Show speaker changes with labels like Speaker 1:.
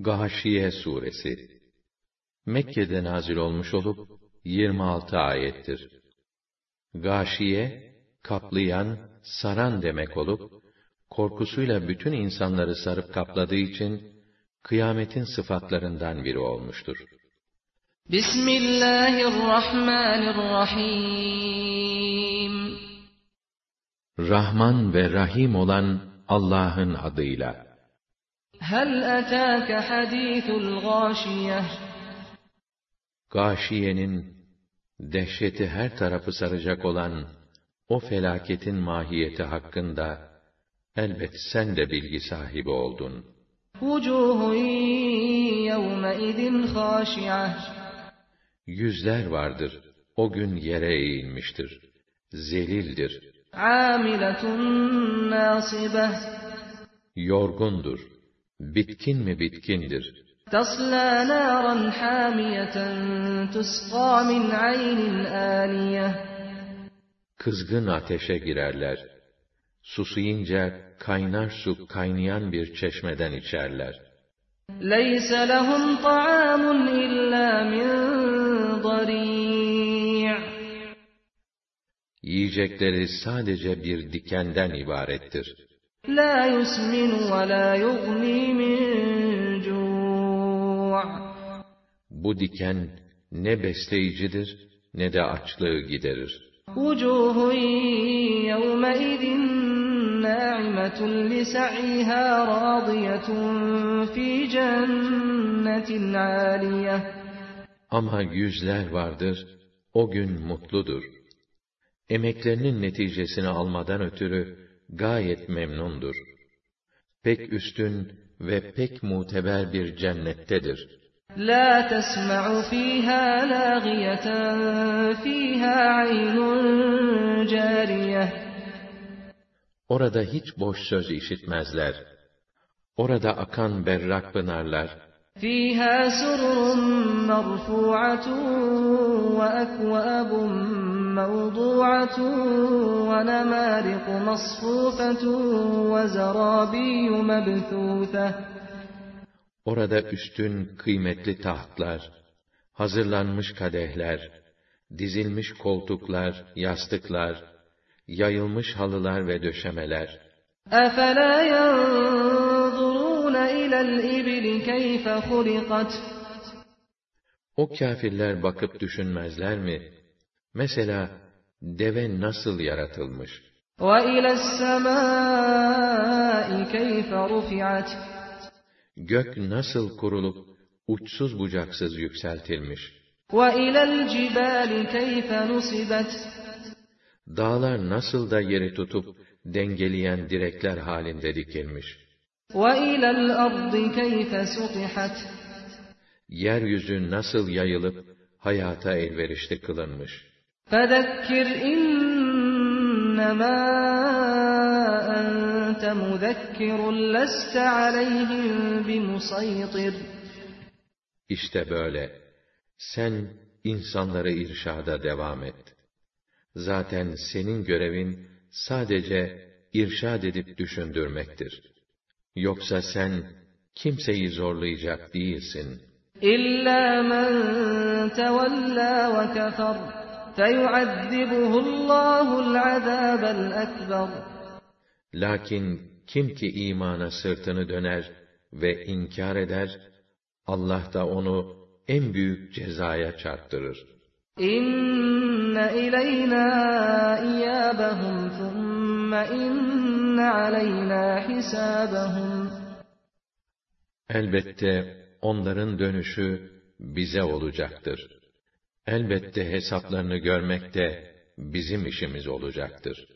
Speaker 1: Gâşiye suresi Mekke'de nazil olmuş olup 26 ayettir. Gâşiye kaplayan, saran demek olup korkusuyla bütün insanları sarıp kapladığı için kıyametin sıfatlarından biri olmuştur.
Speaker 2: Bismillahirrahmanirrahim
Speaker 1: Rahman ve Rahim olan Allah'ın adıyla.
Speaker 2: Hel etâke hadîthul gâşiyeh
Speaker 1: Gâşiyenin dehşeti her tarafı saracak olan o felaketin mahiyeti hakkında elbet sen de bilgi sahibi oldun. Yüzler vardır, o gün yere eğilmiştir, zelildir, yorgundur, bitkin mi bitkindir,
Speaker 2: تصلى نارا حامية تسقى من عين آنية
Speaker 1: kızgın ateşe girerler. Susayınca kaynar su kaynayan bir çeşmeden içerler.
Speaker 2: ليس لهم طعام إلا من ضريع
Speaker 1: Yiyecekleri sadece bir dikenden ibarettir.
Speaker 2: لا يسمن ولا يغني من جوع
Speaker 1: Bu diken ne besleyicidir ne de açlığı giderir.
Speaker 2: وجوه يومئذ ناعمة لسعيها راضية في جنة عالية
Speaker 1: Ama yüzler vardır, o gün mutludur. Emeklerinin neticesini almadan ötürü gayet memnundur. Pek üstün ve pek muteber bir cennettedir.
Speaker 2: لا تسمع فيها لاغية فيها عين جارية
Speaker 1: Orada hiç boş söz işitmezler. Orada akan berrak pınarlar,
Speaker 2: فيها سرر مرفوعة وأكواب موضوعة ونمارق مصفوفة وزرابي مبثوثة
Speaker 1: orada üstün kıymetli tahtlar, hazırlanmış kadehler, dizilmiş koltuklar, yastıklar, yayılmış halılar ve döşemeler,
Speaker 2: أفلا ينظرون إلى الإبل كيف خلقت
Speaker 1: O kâfirler bakıp düşünmezler mi? Mesela deve nasıl yaratılmış?
Speaker 2: وإلى السماء كيف رفعت
Speaker 1: Gök nasıl kurulup uçsuz bucaksız yükseltilmiş?
Speaker 2: وإلى الجبال كيف نصبت
Speaker 1: Dağlar nasıl da yeri tutup dengeleyen direkler halinde dikilmiş?
Speaker 2: وإلى الأرض كيف سطحت
Speaker 1: Yeryüzü nasıl yayılıp hayata elverişli kılınmış?
Speaker 2: فذكر إنما أنت مذكر لست عليهم بمسيطر
Speaker 1: İşte böyle. Sen insanları irşada devam et. Zaten senin görevin sadece irşad edip düşündürmektir. Yoksa sen kimseyi zorlayacak değilsin.
Speaker 2: إلا من تولى وكفر فيعذبه الله العذاب الأكبر
Speaker 1: Lakin kim ki imana sırtını döner ve inkar eder, Allah da onu en büyük cezaya çarptırır.
Speaker 2: إن إلينا إيابهم ثم إن علينا حسابهم
Speaker 1: Elbette onların dönüşü bize olacaktır. Elbette hesaplarını görmek de bizim işimiz olacaktır.